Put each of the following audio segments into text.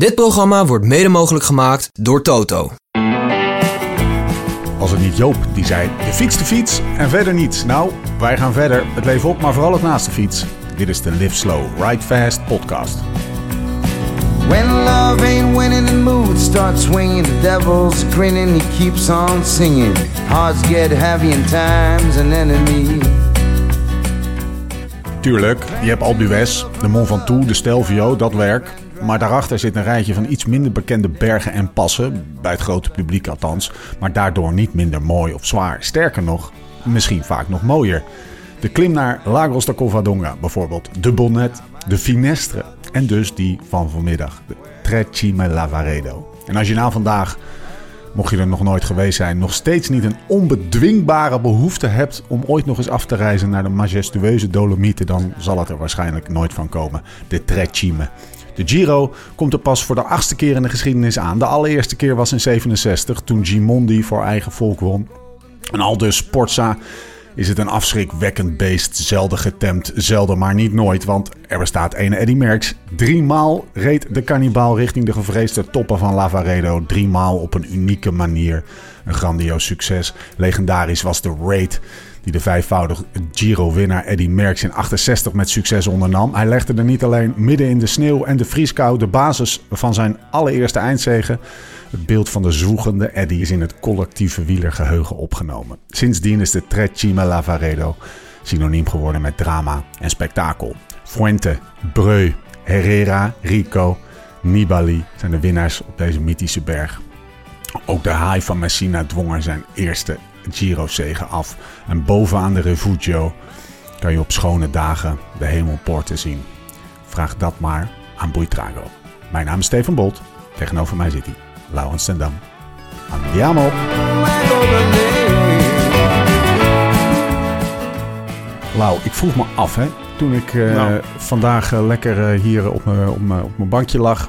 Dit programma wordt mede mogelijk gemaakt door Toto. Was het niet Joop die zei: de fiets, de fiets en verder niets? Nou, wij gaan verder. Het leven op, maar vooral het naast de fiets. Dit is de Live Slow, Ride Fast podcast. When love ain't winning, the mood starts swinging. The devil's grinning, he keeps on singing. Hearts get heavy and time's an enemy. Tuurlijk, je hebt d'Huez, de Mont Ventoux, de Stelvio, dat werk. Maar daarachter zit een rijtje van iets minder bekende bergen en passen, bij het grote publiek althans, maar daardoor niet minder mooi of zwaar. Sterker nog, misschien vaak nog mooier. De klim naar Lagos de Covadonga bijvoorbeeld, de Bonnet, de Finestre en dus die van vanmiddag, de Trecime Lavaredo. En als je nou vandaag, mocht je er nog nooit geweest zijn, nog steeds niet een onbedwingbare behoefte hebt om ooit nog eens af te reizen naar de majestueuze Dolomieten, dan zal het er waarschijnlijk nooit van komen. De Trecime. De Giro komt er pas voor de achtste keer in de geschiedenis aan. De allereerste keer was in 67 toen Gimondi voor eigen volk won. En al dus Sportza is het een afschrikwekkend beest. Zelden getemd, zelden maar niet nooit. Want er bestaat ene Eddy Merckx. Driemaal reed de kannibaal richting de gevreesde toppen van Lavaredo. Driemaal op een unieke manier. Een grandioos succes. Legendarisch was de raid die de vijfvoudig Giro-winnaar Eddy Merckx in 68 met succes ondernam. Hij legde er niet alleen midden in de sneeuw en de vrieskou de basis van zijn allereerste eindzegen. Het beeld van de zwoegende Eddy is in het collectieve wielergeheugen opgenomen. Sindsdien is de Trecime Lavaredo synoniem geworden met drama en spektakel. Fuente, Breu, Herrera, Rico, Nibali zijn de winnaars op deze mythische berg. Ook de haai van Messina dwong er zijn eerste Giro-zegen af. En bovenaan de Refugio kan je op schone dagen de hemelpoorten zien. Vraag dat maar aan Boeitrago. Mijn naam is Steven Bolt. Tegenover mij zit hij, Laurens ten Dam. Andiamo! Lau, ik vroeg me af, hè, toen ik uh, Nou. vandaag uh, lekker uh, hier op mijn bankje lag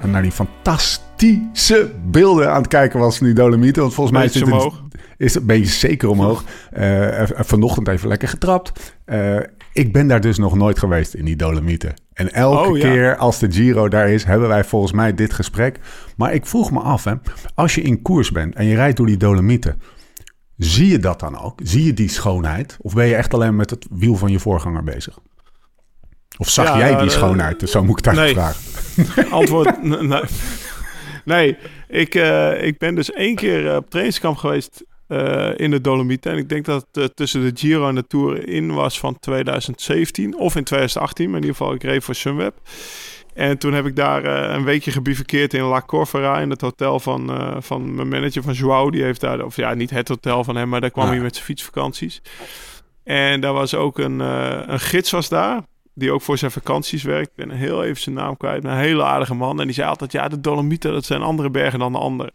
en naar die fantastische beelden aan het kijken was van die Dolomieten. Want volgens mij zit het. Is een beetje zeker omhoog. Even- vanochtend even lekker getrapt. Eh, ik ben daar dus nog nooit geweest in die Dolomieten. En elke Oh, ja. keer als de Giro daar is, hebben wij volgens mij dit gesprek. Maar ik vroeg me af, hè, als je in koers bent en je rijdt door die Dolomieten, zie je dat dan ook? Zie je die schoonheid? Of ben je echt alleen met het wiel van je voorganger bezig? Of zag Ja, jij die schoonheid? Dus zo moet ik eigenlijk nee. vragen. Antwoord, nee. Nee, ik, ik ben dus één keer op trainingskamp geweest eh, in de Dolomieten. En ik denk dat het eh, tussen de Giro en de Tour in was van 2017 of in 2018. Maar in ieder geval, ik reed voor Sunweb. En toen heb ik daar eh, een weekje gebivakkeerd in La Corvara, in het hotel van, van mijn manager van Joao. Die heeft daar, of ja, niet het hotel van hem, maar daar kwam hij met zijn fietsvakanties. En daar was ook een, een gids was daar, die ook voor zijn vakanties werkt. Ik ben heel even zijn naam kwijt, maar een hele aardige man. En die zei altijd, ja, de Dolomieten, dat zijn andere bergen dan de andere.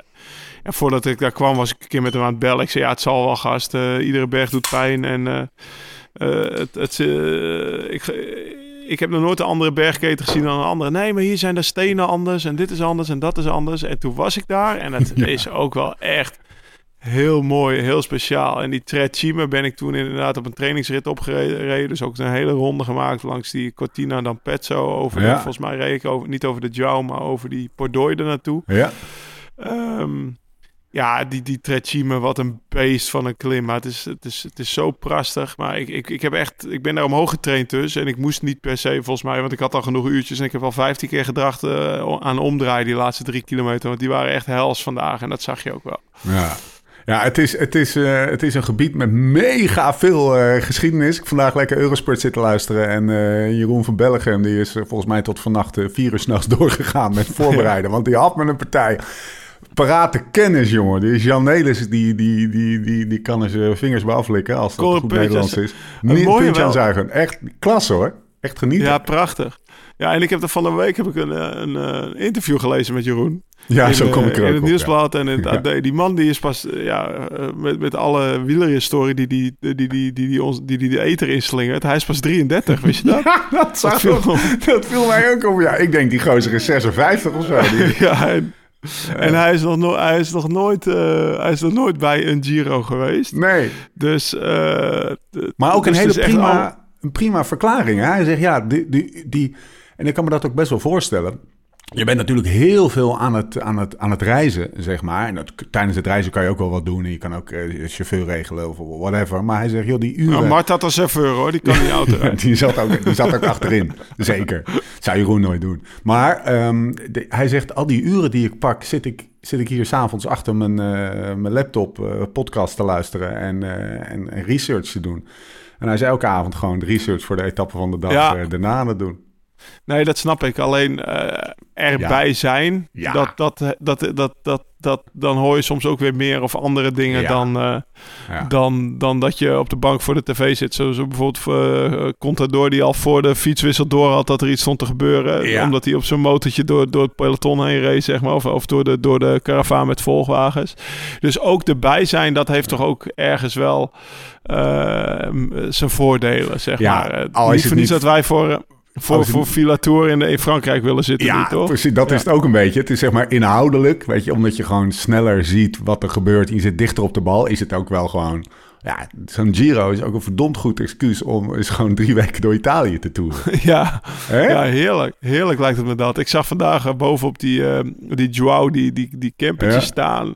En voordat ik daar kwam, was ik een keer met hem aan het bellen. Ik zei, ja, het zal wel, gast. eh, iedere berg doet pijn en... eh, eh, het, het, ik, ik heb nog nooit een andere bergketen gezien dan een andere. Nee, maar hier zijn de stenen anders en dit is anders en dat is anders. En toen was ik daar en het is ook wel echt heel mooi, heel speciaal. En die Trecime ben ik toen inderdaad op een trainingsrit opgereden. Dus ook een hele ronde gemaakt langs die Cortina d'Ampezzo. Over de- Ja. volgens mij reed ik over, niet over de Jou, maar over die Pordoi er naartoe. Ja. Ehm, ja, die, die Trecime, wat een beest van een klim. Maar het is, het is, het is zo prachtig. Maar ik, ik, ik, heb echt, ik ben daar omhoog getraind dus. En ik moest niet per se, volgens mij, want ik had al genoeg uurtjes. En ik heb al 15 keer gedacht eh, aan omdraaien die laatste drie kilometer. Want die waren echt hels vandaag. En dat zag je ook wel. Ja. Ja, het is, het, is, eh, het is een gebied met mega veel eh, geschiedenis. Ik vandaag lekker Eurosport zitten luisteren. En Jeroen van Bellegem, die is volgens mij tot vannacht vier uur s'nachts doorgegaan met voorbereiden. Want die had met een partij parate kennis, jongen. Die Jan Nelis, die, die, die, die, die kan zijn vingers bij aflikken als dat goed Nederlands is. Niet puntje aan zuigen. Echt klasse hoor. Echt genieten. Ja, Ja, prachtig. Ja, en ik heb er van de week heb ik een, eh, een, eh, interview gelezen met Jeroen. in, zo kom eh, ik er In ook het op, ja. nieuwsblad en in het Ja. Die man die is pas, eh, ja, eh, met, met alle wielerhistorie die die, die, die, die, die, die, ons, die, die de eter inslingert. Hij is pas 33, wist je dat? dat, zag viel dat viel mij ook op. Ja, ik denk die gozer is 56 of zo. Die- ja, en, en hij, is nog no hij, is nog nooit, eh, hij is nog nooit bij een Giro geweest. Nee. Dus, d- Maar ook een dus hele prima, al- een prima verklaring. Hè? Hij zegt ja, die, die, die, en ik kan me dat ook best wel voorstellen. Je bent natuurlijk heel veel aan het, aan het, aan het reizen, zeg maar. En dat, tijdens het reizen kan je ook wel wat doen. En je kan ook uh, chauffeur regelen of whatever. Maar hij zegt, joh, die uren... Nou, Mart had een chauffeur, hoor. Die kan die auto die, zat ook, die zat ook achterin, zeker. Zou Jeroen nooit doen. Maar um, de, hij zegt, al die uren die ik pak, zit ik, zit ik hier s'avonds achter mijn, uh, mijn laptop uh, podcast te luisteren en, en, en, research te doen. En hij is elke avond gewoon de research voor de etappe van de dag ja. daarna aan het doen. Nee, dat snap ik. Alleen uh, erbij ja. zijn, ja. Dat, dat, dat, dat, dat, dat, dan hoor je soms ook weer meer of andere dingen Ja. dan, uh, dan, dan dat je op de bank voor de tv zit. Zo, zo bijvoorbeeld uh, Contador die al voor de fietswissel door had dat er iets stond te gebeuren. Omdat hij op zijn motortje door, door het peloton heen reed, zeg maar. Of, of door, de, door de karavaan met volgwagens. Dus ook erbij zijn, dat heeft toch ook ergens wel zijn voordelen, zeg maar. Al is niet het voor niets niet- dat wij voor... Voor, voor in, in Frankrijk willen zitten, Ja, toch? precies. Dat Ja. is het ook een beetje. Het is zeg maar inhoudelijk, weet je, omdat je gewoon sneller ziet wat er gebeurt. Je zit dichter op de bal, is het ook wel gewoon... Ja, zo'n Giro is ook een verdomd goed excuus om eens gewoon drie weken door Italië te toeren. Ja, Hè? ja, heerlijk. Heerlijk lijkt het me dat. Ik zag vandaag uh, bovenop die, uh, die Joao, die, die, die campertjes Ja. staan.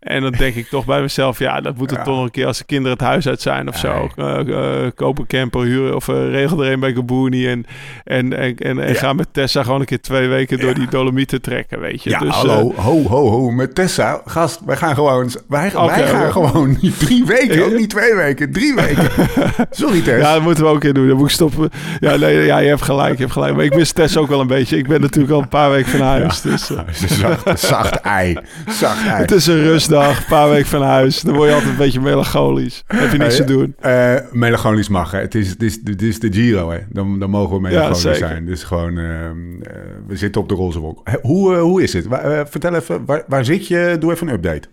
En dan denk ik toch bij mezelf, ja, dat moet het Ja. toch een keer als de kinderen het huis uit zijn of zo. Uh, uh, koop een camper, huren of uh, regel er een bij Gabooni en, en, en, en, en Ja. ga met Tessa gewoon een keer twee weken door die Dolomieten trekken, weet je. Ja, dus, hallo, ho, ho, ho, met Tessa, gast, wij gaan gewoon, wij, wij gaan gewoon niet drie weken, ook niet twee weken, drie weken. Sorry Tess. Ja, dat moeten we ook een keer doen. Dan moet ik stoppen. Ja, nee, ja, je hebt gelijk, je hebt gelijk. Maar ik mis Tess ook wel een beetje. Ik ben natuurlijk al een paar weken van huis. Dus, een zacht, zacht ei, zacht ei. Het is een rustdag, een paar weken van huis. Dan word je altijd een beetje melancholisch. Heb je niks te doen. Eh, melancholisch mag, hè. Het is, het, is, het is de Giro, hè. Dan, dan mogen we melancholisch zeker. zijn. Dus gewoon, ehm, eh, we zitten op de roze wolk. Hoe, eh, hoe is het? Vertel even, waar, waar zit je? Doe even een update.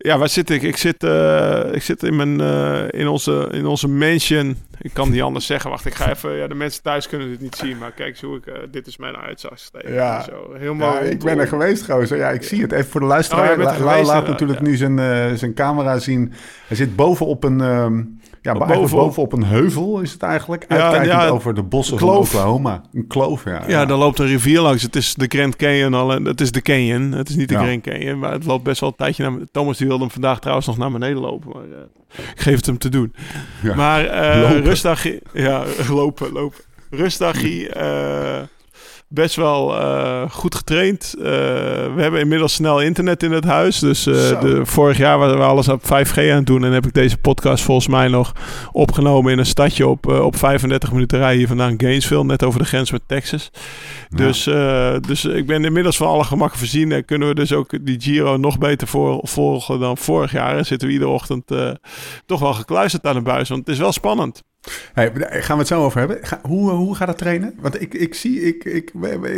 Ja, waar zit ik? Ik zit, eh, ik zit in, mijn, eh, in, onze, in onze mansion. Ik kan niet anders zeggen. Wacht, ik ga even... Ja, de mensen thuis kunnen dit niet zien. Maar kijk eens hoe ik... eh, dit is mijn uitzagsteek. Ja. Zo, helemaal Ja, ik ben er geweest, gozer. Ja, ik zie het. Even voor de Oh, luisteraar. er La- geweest, laat natuurlijk nu zijn, zijn camera zien. Hij zit bovenop een... ehm ja, eigenlijk Bovenop- bovenop een heuvel is het eigenlijk. Uitkijkend ja, over de bossen kloof. van Oklahoma. Een kloof, ja. Ja, daar loopt een rivier langs. Het is de Grand Canyon al. Het is de Canyon. Het is niet de. Grand Canyon. Maar het loopt best wel een tijdje naar... Thomas die wilde hem vandaag trouwens nog naar beneden lopen. Maar eh, ik geef het hem te doen. Ja. Maar eh Lopen. rustdagje... Ja, lopen, lopen. Rustdagje... eh, best wel eh, goed getraind. Eh, we hebben inmiddels snel internet in het huis. Dus eh, de, vorig jaar waren we alles op 5G aan het doen. En heb ik deze podcast volgens mij nog opgenomen in een stadje op, op 35 minuten rijden hier vandaan. Gainesville, net over de grens met Texas. Dus, dus ik ben inmiddels van alle gemakken voorzien. En kunnen we dus ook die Giro nog beter voor, volgen dan vorig jaar. En zitten we iedere ochtend toch wel gekluisterd aan de buis. Want het is wel spannend. Hey, gaan we het zo over hebben. Ga, hoe, hoe gaat het trainen? Want ik, ik zie, ik, ik,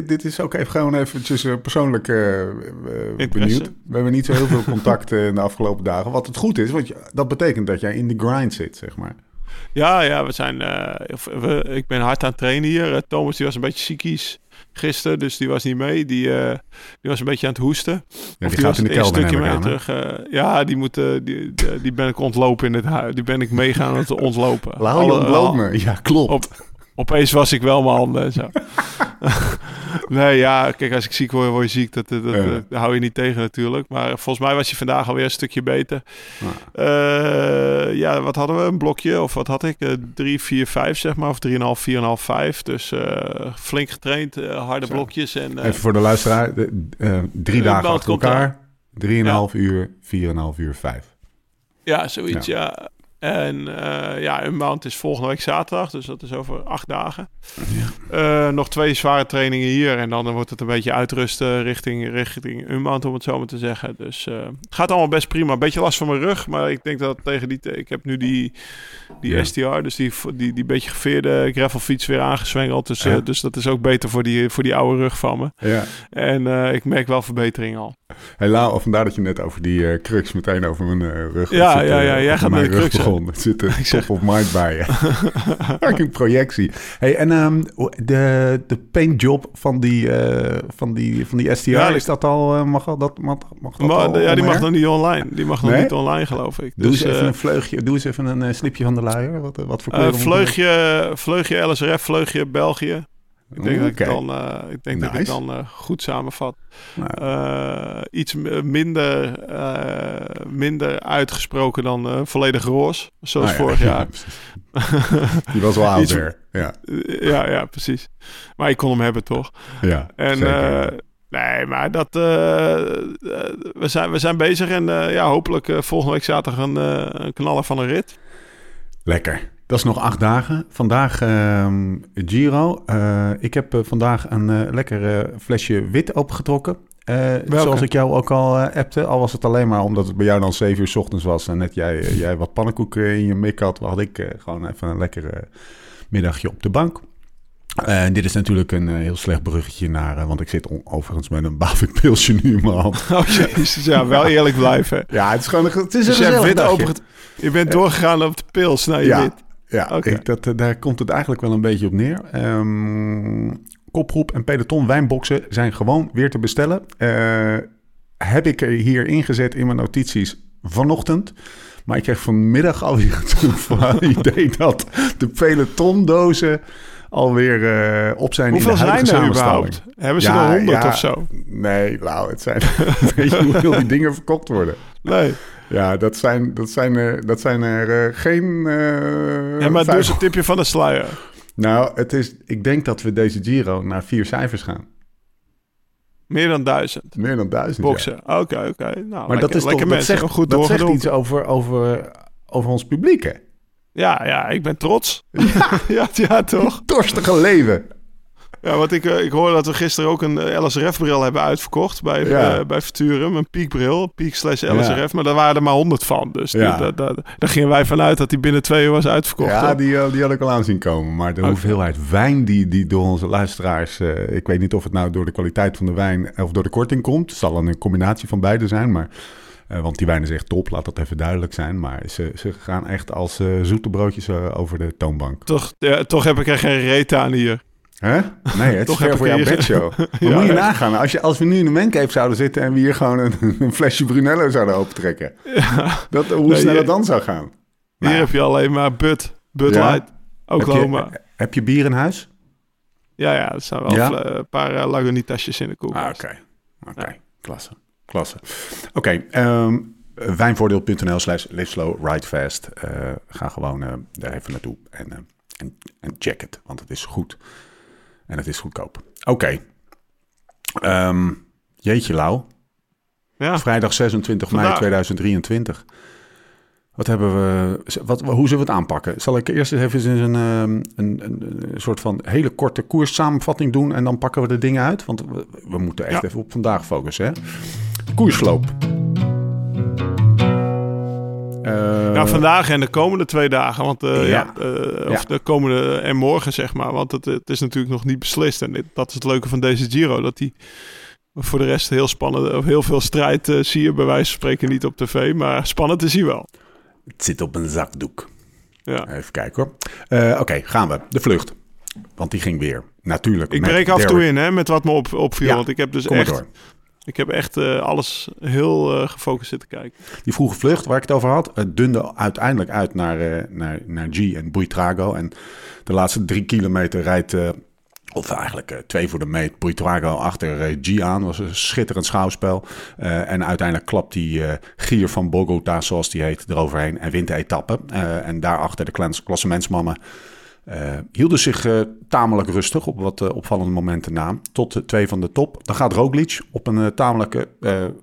dit is ook even gewoon eventjes eh, persoonlijk eh, eh, benieuwd. We hebben niet zo heel veel contact eh, in de afgelopen dagen. Wat het goed is, want dat betekent dat jij in de grind zit, zeg maar. Ja, ja, we zijn. eh, we, ik ben hard aan het trainen hier. Eh, Thomas die was een beetje ziekies gisteren, dus die was niet mee. Die, eh, die was een beetje aan het hoesten. Ja, die die gaat in de kelder stukje mee aan, terug. eh, ja, die, moet, eh, die, die- ben ik ontlopen in het huis. Die ben ik meegaan aan het ontlopen. Lau, je Alle- ontloop al- me. Ja, klopt. Op, opeens was ik wel mijn handen en zo. nee, ja, kijk, als ik ziek word, word je ziek. Dat, dat, dat, Ja. dat hou je niet tegen natuurlijk. Maar volgens mij was je vandaag alweer een stukje beter. Ja. Eh, ja, wat hadden we? Een blokje? Of wat had ik? Eh, 3, 4, 5 zeg maar. Of 3,5, 4,5, 5. Dus eh, flink getraind. harde Zo. blokjes. En, Even voor de luisteraar. De, drie dagen achter elkaar. Drieënhalf uur, vierënhalf uur, vijf. Ja, zoiets, ja. En eh, ja, Unbound is volgende week zaterdag, dus dat is over acht dagen. Eh, nog twee zware trainingen hier en dan wordt het een beetje uitrusten richting, richting Unbound, om het zo maar te zeggen. Dus eh, het gaat allemaal best prima. Beetje last van mijn rug, maar ik denk dat tegen die... Ik heb nu die, die Ja. STR, dus die, die, die beetje geveerde gravelfiets weer aangeswengeld. Dus, eh, Ja. dus dat is ook beter voor die, voor die oude rug van me. Ja. En eh, ik merk wel verbetering al. Hey, Lau, vandaar dat je net over die eh crux meteen over mijn eh, rug Ja, ja, eh, ja, jij gaat met de crux, begonnen. Het zit een Ik zeg- top of mind bij je. Fucking projectie. Hey, en ehm, de, de paintjob van die, eh, van die, van die STR, Ja, is dat al, eh, mag, dat, mag, mag dat Maar, al ja, die mag nog niet online. Die mag nog Nee? niet online, geloof ik. Doe Dus, eens even eh, een vleugje, doe eens even een slipje van de luier. Wat, wat voor kleur vleugje, vleugje LSRF, vleugje België. Ik denk dat ik dan, eh, ik denk dat ik dan eh, goed samenvat. Nou, Eh, iets minder, minder uitgesproken dan volledig roze, zoals nou ja, vorig ja, jaar. Die was wel ouder. Ja, ja, ja, precies. Maar ik kon hem hebben, toch? ja En nee, maar dat, we, zijn, we zijn bezig en ja, hopelijk volgende week zaterdag een, een knaller van een rit. Lekker. Dat is nog acht dagen. Vandaag ehm, Giro. Eh, ik heb eh, vandaag een eh, lekker flesje wit opengetrokken. Eh, zoals ik jou ook al appte. Al was het alleen maar omdat het bij jou dan 7 uur 's ochtends was. En net jij, jij wat pannenkoeken in je mik had. Had ik gewoon even een lekker middagje op de bank. Eh, dit is natuurlijk een heel slecht bruggetje naar... want ik zit overigens met een Bavik pilsje nu in mijn hand. Oh jezus, ja, wel eerlijk blijven. Ja, het is gewoon een, het is een Dus je, openget- je bent doorgegaan op de pils naar je Ja. wit. Ja, ik, dat, eh, daar komt het eigenlijk wel een beetje op neer. Ehm kopgroep en peloton wijnboxen zijn gewoon weer te bestellen. Eh, heb ik er hier ingezet in mijn notities vanochtend. Maar ik kreeg vanmiddag alweer het idee dat de pelotondozen alweer eh op zijn Hoeveel in de zijn er überhaupt? Hebben ze Ja, er honderd ja. of zo? Nee, nou, het zijn... weet je hoeveel die dingen verkocht worden? Nee. Ja, dat zijn, dat zijn er, dat zijn er eh, geen... eh Ja, maar dus een tipje van de sluier. Nou, het is, ik denk dat we deze Giro naar vier cijfers gaan. Meer dan duizend. Meer dan duizend. Boksen. Oké, oké. Nou, Maar lekker, dat is toch, dat zegt, goed dat zegt iets over, over, over ons publiek, hè? Ja, ja, ik ben trots. Ja, ja, toch? Dorstige leven. Ja, want ik, eh, ik hoorde dat we gisteren ook een eh, LSRF-bril hebben uitverkocht bij, Ja. eh, bij Futurum. Een piekbril, piek slash Ja. LSRF. Maar daar waren er maar honderd van. Dus Ja. die- da- da- daar gingen wij vanuit dat die binnen twee uur was uitverkocht. Ja, hoor. die, die had ik al aan zien komen. Maar de Oké. hoeveelheid wijn die, die door onze luisteraars... ik weet niet of het nou door de kwaliteit van de wijn of door de korting komt. Het zal een combinatie van beide zijn, maar... want die wijn is echt top, laat dat even duidelijk zijn. Maar ze, ze gaan echt als eh, zoete broodjes over de toonbank. Toch, ja, toch heb ik er geen reet aan hier. Hè? Nee, het is Toch ver voor jouw bedshow. Maar Ja, moet je nagaan, als, je, als we nu in de mancave zouden zitten... en we hier gewoon een, een flesje Brunello zouden opentrekken. Dat, hoe Nee, snel het dan zou gaan. Hier Nou heb je alleen maar Bud. Bud Ja? Light. Oklahoma. Heb je, heb je bier in huis? Ja, ja, er staan wel Ja? een paar uh, Lagunitasjes in de koelkast. Ah, oké. Oké, klasse. Klasse. Oké, ehm, wijnvoordeel.nl slash live slow, ride fast. Eh, ga gewoon eh, daar even naartoe en, en, en check het, want het is goed. En het is goedkoop. Oké. Ehm, jeetje, Lau. Ja, Vrijdag 26 mei Vandaag. 2023. Wat hebben we, wat, hoe zullen we het aanpakken? Zal ik eerst even een, ehm, een, een, een soort van hele korte koerssamenvatting doen en dan pakken we de dingen uit? Want we, we moeten echt Ja. even op vandaag focussen. Hè? Koersloop. Eh, nou, vandaag en de komende twee dagen. Want, eh, Ja. ja. eh, of Ja. de komende en morgen, zeg maar. Want het, het is natuurlijk nog niet beslist. En dit, dat is het leuke van deze Giro. Dat die voor de rest heel spannend... Of heel veel strijd zie je bij wijze van spreken niet op tv. Maar spannend is hij wel. Het zit op een zakdoek. Ja. Even kijken hoor. Eh, Oké, gaan we. De vlucht. Want die ging weer. Natuurlijk. Ik breek af en toe in hè, met wat me op, opviel. Ja, Want ik heb dus Kom echt... door. Ik heb echt eh, alles heel eh, gefocust zitten kijken. Die vroege vlucht waar ik het over had, het dunde uiteindelijk uit naar, eh, naar, naar G en Buitrago. En de laatste drie kilometer rijdt, of eigenlijk twee voor de meet, Buitrago achter G aan. was een schitterend schouwspel. En uiteindelijk klapt die Gier van Bogota, zoals die heet, eroverheen en wint de etappe. En daarachter de klassementsmannen eh, hielden zich eh, tamelijk rustig op wat eh, opvallende momenten na. Tot de twee van de top. Dan gaat Roglic op een tamelijk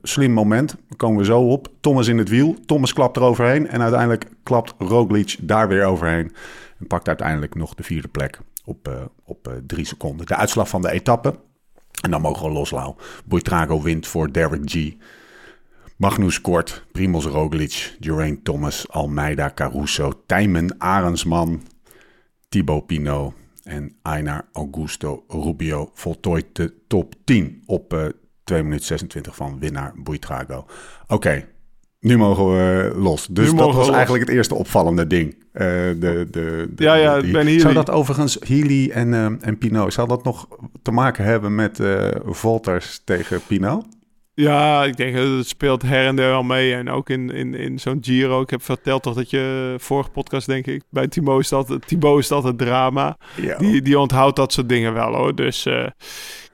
slim moment. Daar komen we zo op. Thomas in het wiel. Thomas klapt eroverheen. En uiteindelijk klapt Roglic daar weer overheen. En pakt uiteindelijk nog de vierde plek op, op drie seconden. De uitslag van de etappe. En dan mogen we loslau. Boitrago wint voor Derek G. Magnus Kort, Primoz Roglic, Geraint Thomas, Almeida, Caruso, Tijmen, Arendsman, Thibaut Pinot en Einar Augusto Rubio voltooit de top 10 op eh 2 minuten 26 van winnaar Buitrago. Oké, nu mogen we los. Dus Nu dat was eigenlijk het eerste opvallende ding. Eh, de, de, de, Ja, ja, die- Ben. Zou dat overigens, Healy en, eh, en Pinot, zou dat nog te maken hebben met eh Volters tegen Pinot? Ja, ik denk dat het speelt her en der wel mee. En ook in, in, in zo'n Giro. Ik heb verteld toch dat je vorige podcast, denk ik, bij Thibaut is dat, Thibaut is dat het drama. Ja. Die, die onthoudt dat soort dingen wel hoor. Dus uh,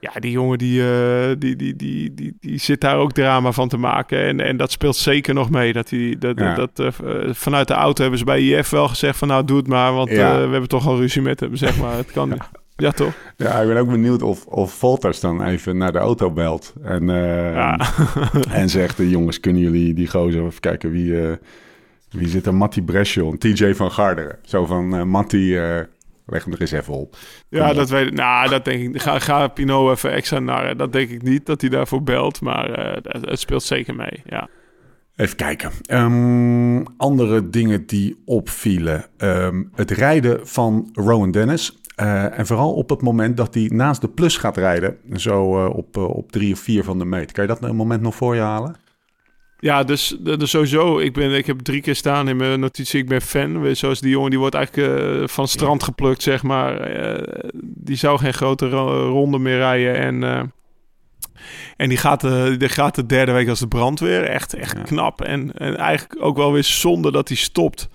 ja, die jongen die, uh, die, die, die, die, die zit daar ook drama van te maken. En, en dat speelt zeker nog mee. Dat die, dat, ja. dat, uh, vanuit de auto hebben ze bij IF wel gezegd van nou doe het maar. Want ja. we hebben toch al ruzie met hem, zeg maar. Het kan niet. Ja, toch? Ja, ik ben ook benieuwd of, of Volters dan even naar de auto belt. En, uh, ja. en zegt, jongens, kunnen jullie die gozer even kijken wie, uh, wie zit er? Matti Breschel, TJ van Garderen. Zo van, uh, Matti, leg hem er eens even op. Ja, dat weet ik. Nou, dat denk ik. Ga, ga Pino even extra naar. Dat denk ik niet, dat hij daarvoor belt. Maar het speelt zeker mee, ja. Even kijken. Um, andere dingen die opvielen. Um, het rijden van Rowan Dennis. Uh, en vooral op het moment dat hij naast de plus gaat rijden. Zo uh, op, uh, op drie of vier van de meet. Kan je dat een moment nog voor je halen? Ja, dus, dus sowieso. Ik, ben, ik heb drie keer staan in mijn notitie. Ik ben fan. Zoals die jongen, die wordt eigenlijk van strand geplukt, zeg maar. die zou geen grote ronde meer rijden. En, en die gaat, de, die gaat de derde week als de brandweer. Echt, echt ja. knap. En, en eigenlijk ook wel weer zonde dat hij stopt.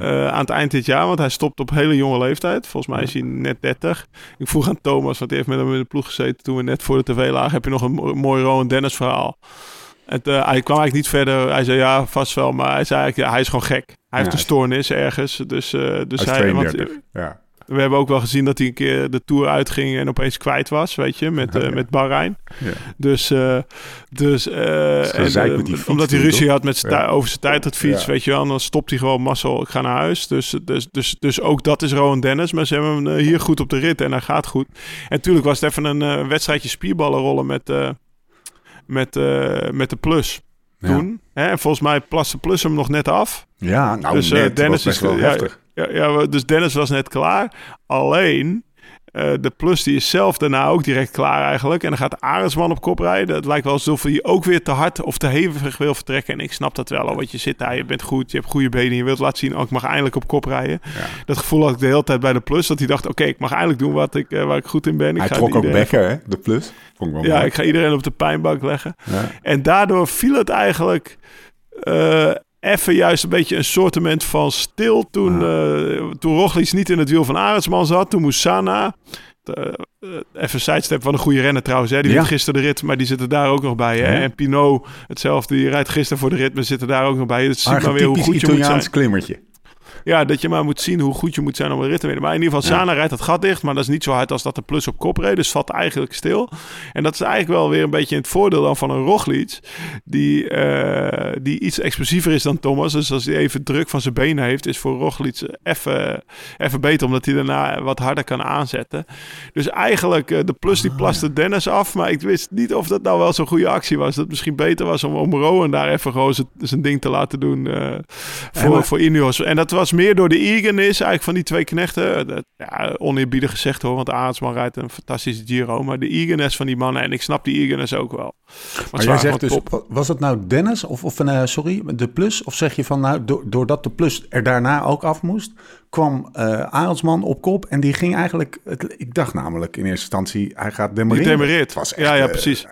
Uh, aan het eind dit jaar, want hij stopt op hele jonge leeftijd. Volgens mij is hij net 30. Ik vroeg aan Thomas, want hij heeft met hem in de ploeg gezeten toen we net voor de tv lagen. Heb je nog een mooi Rowan Dennis verhaal? Het, uh, hij kwam eigenlijk niet verder. Hij zei ja, vast wel, maar hij zei eigenlijk, ja, hij is gewoon gek. Hij heeft een stoornis ergens. Dus, uh, dus hij, hij want, ja. We hebben ook wel gezien dat hij een keer de Tour uitging en opeens kwijt was, weet je, met, ja. met Bahrein. Ja. Dus, uh, dus, uh, en, fiets, omdat hij ruzie had met over zijn tijdritfiets, weet je wel, dan stopt hij gewoon mazzel, ik ga naar huis. Dus, dus, dus, dus ook dat is Rowan Dennis, maar ze hebben hem hier goed op de rit en hij gaat goed. En natuurlijk was het even een wedstrijdje spierballen rollen met, met, met de plus. Toen. Hè? En volgens mij plaste Plus hem nog net af. Ja, nou dus, net, Dennis is wel ja, heftig. Ja, ja, dus Dennis was net klaar. Alleen, uh, de Plus die is zelf daarna ook direct klaar eigenlijk. En dan gaat Arendsman op kop rijden. Het lijkt wel alsof hij ook weer te hard of te hevig wil vertrekken. En ik snap dat wel, want je zit daar, je bent goed, je hebt goede benen. Je wilt laten zien, oh, ik mag eindelijk op kop rijden. Ja. Dat gevoel had ik de hele tijd bij de Plus. Dat hij dacht, oké, okay, ik mag eindelijk doen wat ik, uh, waar ik goed in ben. Ik hij ga trok ook bekken, hè, de Plus. Vond ik wel ja, mooi. ik ga iedereen op de pijnbank leggen. Ja. En daardoor viel het eigenlijk... Uh, even juist een beetje een sortiment van stil toen, uh, toen Roglic niet in het wiel van Arendsman zat. Toen moest Sana, uh, even sidestep van een goede renner trouwens. Hè. Die ja. gisteren de rit, maar die zitten daar ook nog bij. Hè. Ja. En Pinot, hetzelfde, die rijdt gisteren voor de rit, maar zitten daar ook nog bij. Dat ziet maar weer hoe goed je moet zijn. klimmertje. Ja, dat je maar moet zien hoe goed je moet zijn om een rit te winnen. Maar in ieder geval, Sana rijdt het gat dicht. Maar dat is niet zo hard als dat de plus op kop reed. Dus valt eigenlijk stil. En dat is eigenlijk wel weer een beetje het voordeel dan van een Roglic. Die, uh, die iets explosiever is dan Thomas. Dus als hij even druk van zijn benen heeft, is voor Roglic even, even beter. Omdat hij daarna wat harder kan aanzetten. Dus eigenlijk, uh, de plus die plaste Dennis af. Maar ik wist niet of dat nou wel zo'n goede actie was. Dat het misschien beter was om, om Rowan daar even gewoon zijn ding te laten doen uh, voor, maar... voor Ineos. En dat was meer door de eagerness eigenlijk van die twee knechten. Dat, ja, oneerbiedig gezegd hoor, want Aartsman rijdt een fantastische Giro. Maar de eagerness van die mannen, en ik snap die eagerness ook wel. Maar, maar jij zegt dus, top. was het nou Dennis of, of uh, sorry, de Plus? Of zeg je van nou, do doordat de Plus er daarna ook af moest, kwam uh, Arendsman op kop en die ging eigenlijk, het, ik dacht namelijk in eerste instantie, hij gaat demareren. Die. Was echt, ja, ja, precies. Uh,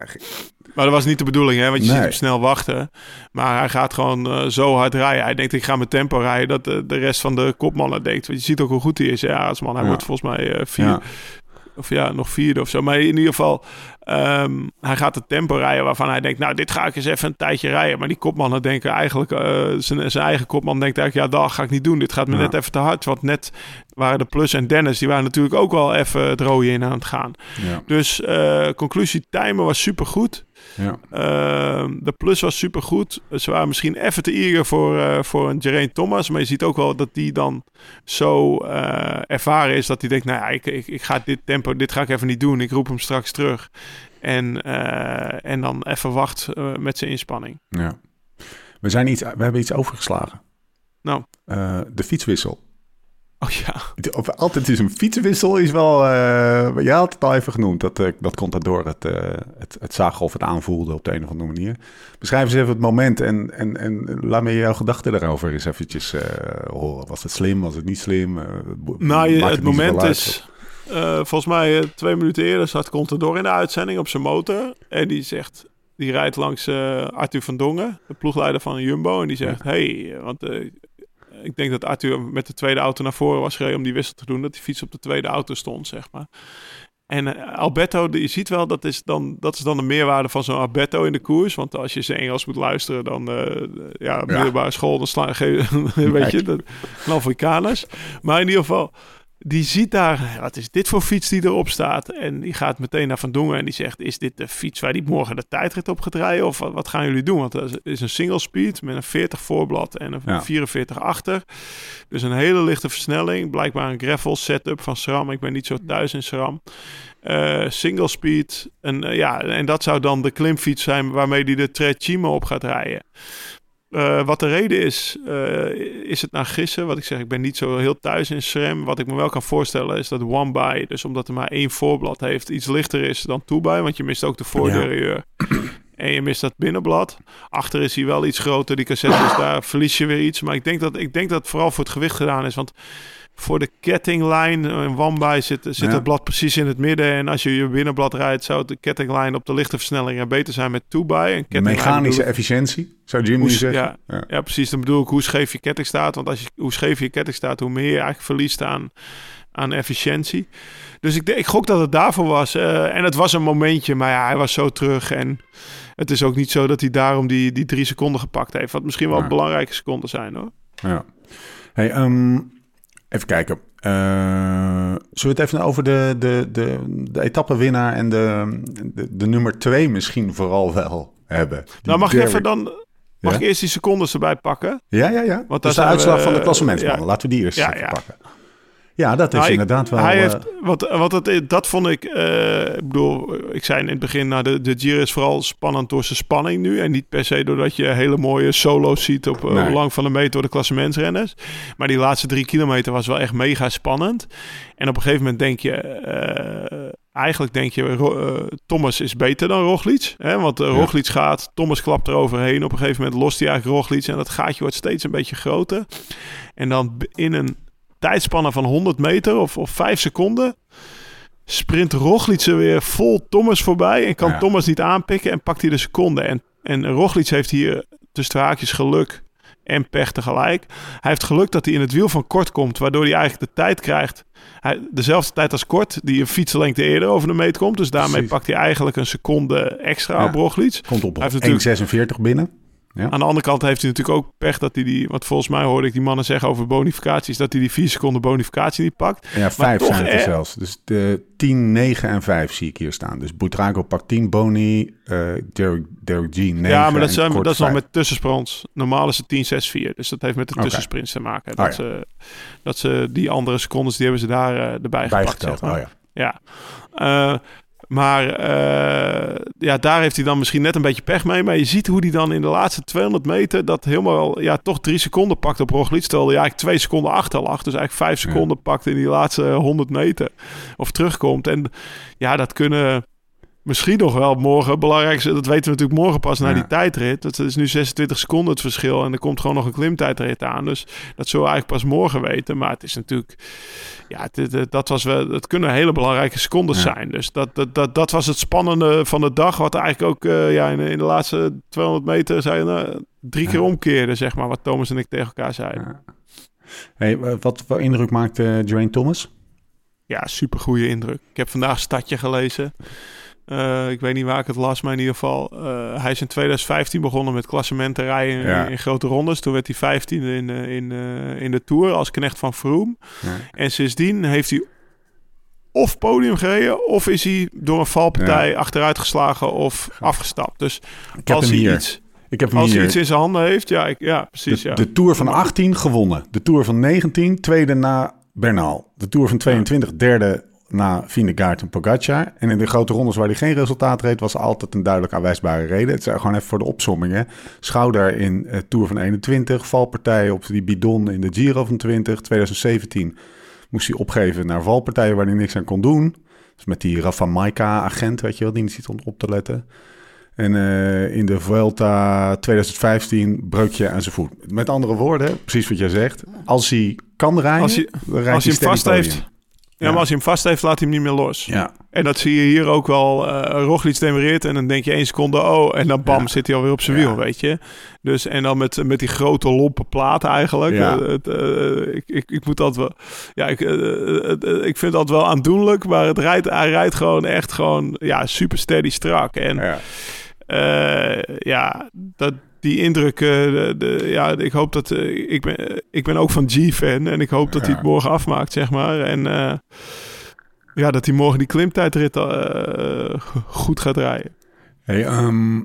maar dat was niet de bedoeling, hè? Want je nee. ziet hem snel wachten. Maar hij gaat gewoon uh, zo hard rijden. Hij denkt, ik ga met tempo rijden. Dat de, de rest van de kopmannen denkt. Want je ziet ook hoe goed hij is. Ja, als man. Hij ja. wordt volgens mij uh, vier... Ja. Of ja, nog vierde of zo. Maar in ieder geval, um, hij gaat het tempo rijden waarvan hij denkt... nou, dit ga ik eens even een tijdje rijden. Maar die kopmannen denken eigenlijk... Zijn, zijn eigen kopman denkt eigenlijk... ja, dat ga ik niet doen. Dit gaat me ja. net even te hard. Want net waren de Plus en Dennis... die waren natuurlijk ook wel even het rode in aan het gaan. Ja. Dus conclusie, timen was supergoed. Ja. Uh, de plus was supergoed. Ze waren misschien even te eager voor, uh, voor een Geraint Thomas. Maar je ziet ook wel dat die dan zo uh, ervaren is dat hij denkt... nou ja, ik, ik, ik, ga dit tempo, dit ga ik even niet doen. Ik roep hem straks terug. En, uh, en dan even wacht met zijn inspanning. Ja. We, zijn iets, we hebben iets overgeslagen. Nou? de fietswissel. Oh ja. Of altijd is een fietsenwissel is wel... Uh, jij had het al even genoemd. Dat, uh, dat Contador het, uh, het, het zag of het aanvoelde op de een of andere manier. Beschrijf eens even het moment en, en, en laat me jouw gedachten daarover eens eventjes horen. Was het slim? Was het niet slim? nou, je, het, het moment is... volgens mij twee minuten eerder zat Contador in de uitzending op zijn motor. En die zegt... die rijdt langs Arthur van Dongen, de ploegleider van Jumbo. En die zegt, hey, want ik denk dat Arthur met de tweede auto naar voren was gereden om die wissel te doen. Dat die fiets op de tweede auto stond, zeg maar. En uh, Alberto, je ziet wel, dat is dan, dat is dan de meerwaarde van zo'n Alberto in de koers. Want als je ze Engels moet luisteren, dan uh, ja, middelbare school, dan slaan weet je, de Afrikaners. Maar in ieder geval, die ziet daar, wat is dit voor fiets die erop staat? En die gaat meteen naar Van Dongen en die zegt, is dit de fiets waar die morgen de tijdrit op gaat rijden? Of wat, gaan jullie doen? Want dat is een single speed met een 40 voorblad en een 44 achter. Dus een hele lichte versnelling. Blijkbaar een gravel setup van SRAM. Ik ben niet zo thuis in SRAM. Uh, single speed. En, uh, ja, en dat zou dan de klimfiets zijn waarmee hij de Trecimo op gaat rijden. Uh, wat de reden is, uh, is het naar gissen. Wat ik zeg, ik ben niet zo heel thuis in SRAM. Wat ik me wel kan voorstellen is dat One By, dus omdat er maar één voorblad heeft, iets lichter is dan Two By. Want je mist ook de voordeur. En je mist dat binnenblad. Achter is hij wel iets groter, die cassette, dus daar verlies je weer iets. Maar ik denk dat, ik denk dat het vooral voor het gewicht gedaan is. Want voor de kettinglijn een Wambai zit, zit het blad precies in het midden. En als je je binnenblad rijdt, zou de kettinglijn op de lichte versnelling beter zijn met 2 En Mechanische efficiëntie, zou Jimmy zeggen. Ja, ja. ja, precies. Dan bedoel ik hoe scheef je ketting staat. Want als je, hoe scheef je ketting staat, hoe meer je eigenlijk verliest aan, aan efficiëntie. Dus ik, ik gok dat het daarvoor was. Uh, en het was een momentje, maar ja, hij was zo terug. En het is ook niet zo dat hij daarom die, die drie seconden gepakt heeft. Wat misschien wel ja. belangrijke seconden zijn hoor. Ja. Hey, um, Even kijken. Uh, zullen we het even over de, de, de, de etappenwinnaar en de, de, de nummer twee misschien vooral wel hebben? Nou, mag ik even dan... Mag ja? ik eerst die secondes erbij pakken? Ja, ja, ja. Want dat is de uitslag we, van de klassementsmannen. Ja. Laten we die eerst ja, ja. pakken. Ja, dat is nou, inderdaad wel... Hij heeft, wat, wat het, dat vond ik... Uh, ik bedoel, ik zei in het begin... Nou, de, de Giro is vooral spannend door zijn spanning nu. En niet per se doordat je hele mooie solo's ziet... op nee. lang van de meter door de klassementsrenners. Maar die laatste drie kilometer was wel echt mega spannend. En op een gegeven moment denk je... Uh, eigenlijk denk je, uh, Thomas is beter dan Roglic. Hè? Want uh, Roglic gaat, Thomas klapt er overheen. Op een gegeven moment lost hij eigenlijk Roglic. En dat gaatje wordt steeds een beetje groter. En dan in een tijdspannen van 100 meter of, of 5 seconden sprint Roglic er weer vol Thomas voorbij en kan ja. Thomas niet aanpikken en pakt hij de seconde. En, en Roglic heeft hier tussen haakjes geluk en pech tegelijk. Hij heeft geluk dat hij in het wiel van Kort komt, waardoor hij eigenlijk de tijd krijgt. Hij, dezelfde tijd als Kort, die een fietslengte eerder over de meet komt. Dus daarmee Precies. pakt hij eigenlijk een seconde extra ja. op Roglic. Komt op 1,46 binnen. Ja. Aan de andere kant heeft hij natuurlijk ook pech dat hij die, wat volgens mij hoorde ik die mannen zeggen over bonificaties, dat hij die 4 seconden bonificatie niet pakt. Ja, vijf zijn het er zelfs. Dus de 10, 9 en 5 zie ik hier staan. Dus Boutrago pakt 10 boni, uh, Derek, Derek G 9 Ja, maar dat, zijn, dat is nog met tussensprints. Normaal is het 10, 6, 4. Dus dat heeft met de okay. tussensprints te maken. Dat, oh, ja. ze, dat ze die andere secondes, die hebben ze daar uh, erbij gepakt. Zeg maar. oh, ja. ja. Uh, maar uh, ja, daar heeft hij dan misschien net een beetje pech mee. Maar je ziet hoe hij dan in de laatste 200 meter dat helemaal ja, toch drie seconden pakt op Roglic. Terwijl hij eigenlijk twee seconden achter lag. Dus eigenlijk vijf seconden ja. pakt in die laatste 100 meter. Of terugkomt. En ja, dat kunnen misschien nog wel morgen belangrijk Dat weten we natuurlijk morgen pas ja. na die tijdrit. Dat is nu 26 seconden het verschil. En er komt gewoon nog een klimtijdrit aan. Dus dat zullen we eigenlijk pas morgen weten. Maar het is natuurlijk... Ja, het, dat, was wel, dat kunnen hele belangrijke secondes ja. zijn. Dus dat, dat, dat, dat was het spannende van de dag. Wat eigenlijk ook uh, ja, in, in, de laatste 200 meter zijn, uh, drie keer omkeerde, zeg maar. Wat Thomas en ik tegen elkaar zeiden. Hey, wat voor indruk maakte uh, Geraint Thomas? Ja, super goede indruk. Ik heb vandaag Stadje gelezen. Uh, ik weet niet waar ik het las, maar in ieder geval. Uh, hij is in 2015 begonnen met klassementen rijden in, ja. in, grote rondes. Toen werd hij 15e in, in, uh, in de Tour als knecht van Vroom. Ja. En sindsdien heeft hij of podium gereden... of is hij door een valpartij ja. achteruit geslagen of afgestapt. Dus ik als hij hier. iets... Ik heb als hier. hij iets in zijn handen heeft, ja, ik, ja precies. De, ja. de Tour van 18 gewonnen. De Tour van 19 tweede na Bernal. De Tour van 22 derde na Vindegaard en Pogacar. En in de grote rondes waar hij geen resultaat reed, was altijd een duidelijk aanwijsbare reden. Het is gewoon even voor de opsomming. Schouder in uh, Tour van 21, valpartij op die bidon in de Giro van 20. 2017 moest hij opgeven naar valpartijen waar hij niks aan kon doen. Dus met die Rafa Maika-agent, weet je wel, die niet ziet om op te letten. En uh, in de Vuelta 2015 breuk je aan zijn voet. Met andere woorden, precies wat jij zegt. Als hij kan rijden, als hij, als hij hem vast heeft Ja, maar als hij hem vast heeft, laat hij hem niet meer los. Ja, En dat zie je hier ook wel. eh Roglic demereert en dan denk je één seconde, oh, en dan bam, Ja. zit hij alweer op zijn Ja. wiel, weet je. Dus en dan met, met die grote lompe platen eigenlijk. Ja. Eh, het, eh, ik, ik, ik moet dat wel, ja, ik, ik vind dat wel aandoenlijk, maar het rijdt, hij rijdt gewoon echt gewoon, ja, super steady strak. En ja. ja, dat, die indruk, eh, de, de- ja, ik hoop dat, eh, ik, ben, eh, ik ben ook van G-fan en ik hoop dat hij het morgen afmaakt, zeg maar. En ja, dat hij morgen die klimtijdrit goed gaat rijden. Hey, ehm,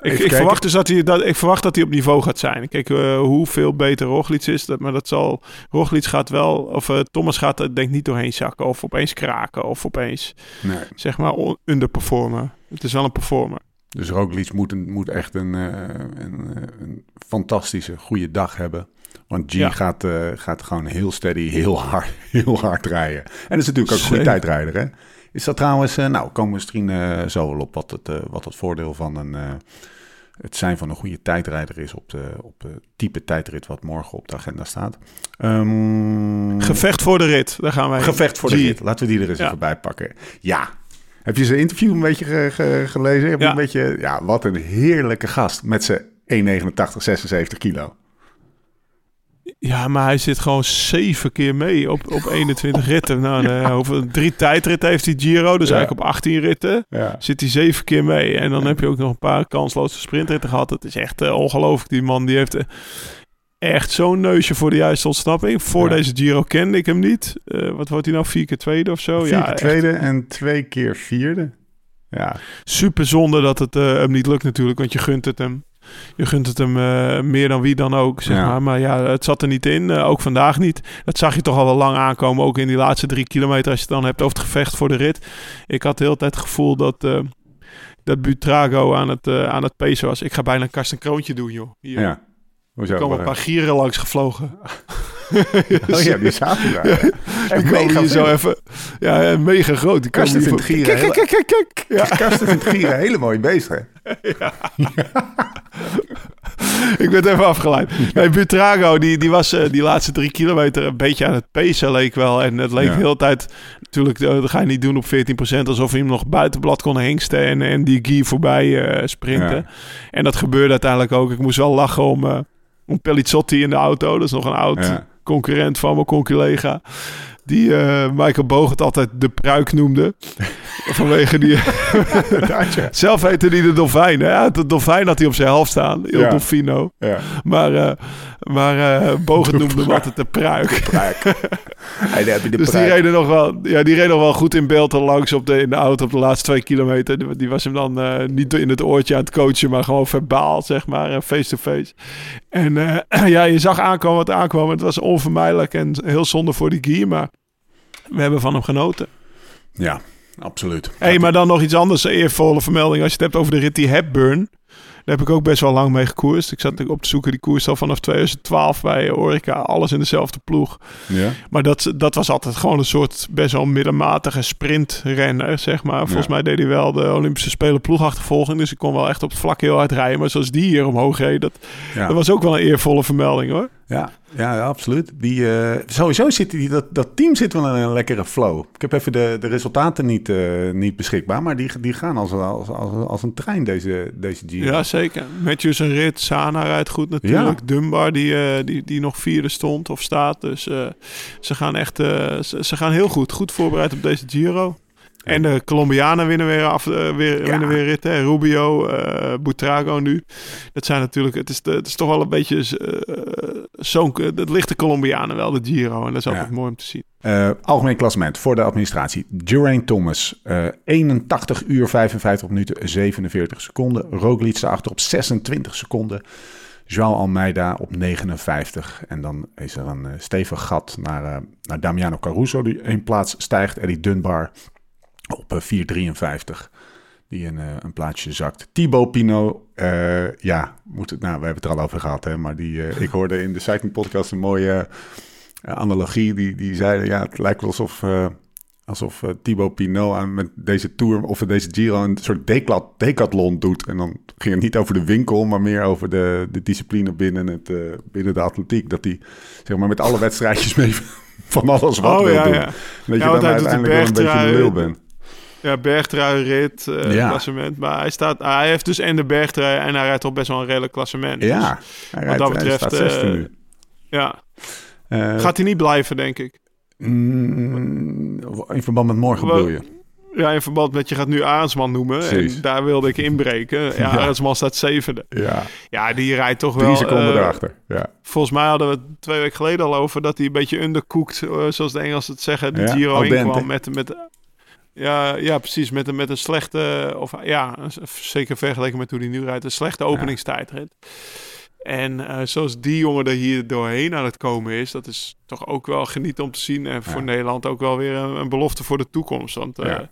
Ik, ik verwacht dus dat hij, dat, ik verwacht dat hij op niveau gaat zijn. Kijk, hoeveel beter Roglic is, dat, maar dat zal, Roglic gaat wel, of Thomas gaat er denk niet doorheen zakken, of opeens kraken, of opeens, Nee. zeg maar, underperformen. Het is wel een performer. Dus Roglic moet, een, moet echt een, eh, een, eh, een fantastische, goede dag hebben. Want G Ja. gaat, eh, gaat gewoon heel steady, heel hard, heel hard rijden. En dat is natuurlijk ook een goede tijdrijder, hè? Is dat trouwens... nou, komen we misschien zo wel op wat het, wat het voordeel van een, het zijn van een goede tijdrijder is... op de op het type tijdrit wat morgen op de agenda staat. Ehm, Gevecht voor de rit, daar gaan wij. Gevecht voor de rit. Laten we die er eens Ja. even bij pakken. Ja. Heb je zijn interview een beetje ge- ge- gelezen? Heb je Ja. een beetje, ja, wat een heerlijke gast met zijn 1,89, 76 kilo. Ja, maar hij zit gewoon zeven keer mee op, op 21 ritten. Nou, eh, hoeveel, drie tijdritten heeft hij Giro, dus Ja. eigenlijk op 18 ritten. Ja. Zit hij zeven keer mee. En dan heb je ook nog een paar kansloze sprintritten gehad. Het is echt eh, ongelooflijk. Die man die heeft eh, echt zo'n neusje voor de juiste ontsnapping. Voor Ja. deze Giro kende ik hem niet. Eh, wat wordt hij nou? Vier keer tweede of zo? Vier ja, keer echt tweede en twee keer vierde. Ja, super zonde dat het eh, hem niet lukt natuurlijk. Want je gunt het hem. Je gunt het hem eh, meer dan wie dan ook, zeg Ja. maar. Maar ja, het zat er niet in. ook vandaag niet. Dat zag je toch al wel lang aankomen. Ook in die laatste drie kilometer. Als je het dan hebt over het gevecht voor de rit. Ik had de hele tijd het gevoel dat... dat Butrago aan het, aan het pacen was. Ik ga bijna een Karsten Kroontje doen, joh. Hier ja. Hoezo? er komen een paar gieren langs gevlogen. Oh ja, die zaten daar. Echt Die komen mega hier zo even... Ja, ja, mega groot. Die hier vindt gieren Kijk, kijk, kijk, kijk. Ja. Karsten vindt gieren hele mooie beesten. Ik werd even afgeleid. Nee, Butrago, die, die was eh, die laatste drie kilometer een beetje aan het pacen, leek wel. En het leek Ja. de hele tijd... Natuurlijk, eh, dat ga je niet doen op 14%. Alsof hij hem nog buitenblad kon hengsten en, en die Guy voorbij eh, sprinten. Ja. En dat gebeurde uiteindelijk ook. Ik moest wel lachen om, om Pellizzotti in de auto. Dat is nog een oud Ja. concurrent van mijn conculega. Die eh, Michael Bogert altijd de pruik noemde. Vanwege die... Zelf heette hij de dolfijn. Ja, de dolfijn had hij op zijn helft staan. Il Ja. Dolfino. Ja. Maar, eh maar eh Bogert noemde hem altijd de pruik. Daar heb je de Dus die pruik. reden nog wel, ja, die reed nog wel goed in beeld langs op de, in de auto op de laatste twee kilometer. Die, die was hem dan niet in het oortje aan het coachen, maar gewoon verbaal, zeg maar, face-to-face. En ja, je zag aankomen wat aankwam. Het was onvermijdelijk en heel zonde voor die Guy, maar we hebben van hem genoten. Ja, absoluut. hey, maar dan nog iets anders, eervolle vermelding. Als je het hebt over de rit die Hepburn. Daar heb ik ook best wel lang mee gekoerst. Ik zat op te zoeken, die koers al vanaf 2012 bij Orica. Alles in dezelfde ploeg. Ja. Maar dat, dat was altijd gewoon een soort best wel middelmatige sprintrenner, zeg maar. Volgens Ja. mij deed hij wel de Olympische Spelen ploegachtervolging. Dus ik kon wel echt op het vlak heel hard rijden. Maar zoals die hier omhoog reed, dat, Ja. dat was ook wel een eervolle vermelding hoor. Ja, ja, absoluut. Die, eh, sowieso zit die, dat, dat team zit wel in een lekkere flow. Ik heb even de, de resultaten niet, eh, niet beschikbaar, maar die, die gaan als, als, als, als een trein deze, deze Giro. Ja, zeker. Matthews een rit. Sana rijdt goed natuurlijk. Ja. Dunbar die, eh, die, die nog vierde stond of staat. Dus ze gaan echt ze, ze gaan heel goed. Goed voorbereid op deze Giro. En de Colombianen winnen weer af, eh, weer, winnen weer ritten. Rubio, eh Butrago nu. Dat zijn natuurlijk, het is, de, het is toch wel een beetje eh, zo'n, het ligt de Colombianen wel, de Giro. En dat is altijd Ja. mooi om te zien. Algemeen klassement voor de administratie. Geraint Thomas, eh 81 uur 55 minuten 47 seconden. Roglic daarachter op 26 seconden. João Almeida op 59. En dan is er een eh, stevig gat naar, naar Damiano Caruso, die één plaats stijgt. Eddie Dunbar op eh, 4,53. Die een, eh, een plaatsje zakt. Thibaut Pinot, eh, ja, moet het, nou, we hebben het er al over gehad, hè, maar die, eh, ik hoorde in de Cycling Podcast een mooie eh, analogie. Die, die zeiden, ja, het lijkt wel alsof, eh, alsof eh, Thibaut Pinot aan met deze Tour of deze Giro een soort decla- decathlon doet. En dan ging het niet over de winkel, maar meer over de, de discipline binnen, het, eh, binnen de atletiek. Dat hij zeg maar, met alle wedstrijdjes mee, van alles wat Oh, wil ja, doen. ja. Dat je Ja, dan uiteindelijk wel een beetje lul bent. Ja, bergtrui, rit, eh, Ja. klassement. Maar hij, staat, hij heeft dus en de bergtrui en hij rijdt toch best wel een redelijk klassement. Dus, Ja, hij, rijdt, dat hij betreft, staat zesde eh, nu. ja. Eh, Gaat hij niet blijven, denk ik. mm, in verband met morgen bedoel je? Ja, in verband met je gaat nu Arendsman noemen. Precies. En daar wilde ik inbreken. Ja, Ja. Arendsman staat zevende. Ja, Ja, die rijdt toch wel... drie seconden erachter. Ja. Volgens mij hadden we het twee weken geleden al over dat hij een beetje undercooked, zoals de Engelsen het zeggen, de Ja, Giro inkwam met, met, ja, ja, precies, met, een- met een slechte, of ja, zeker vergeleken met hoe hij nu rijdt, een slechte openingstijdrit. En eh, zoals die jongen er hier doorheen aan het komen is, dat is toch ook wel genieten om te zien. En voor Ja. Nederland ook wel weer een, een belofte voor de toekomst. Want eh, Ja.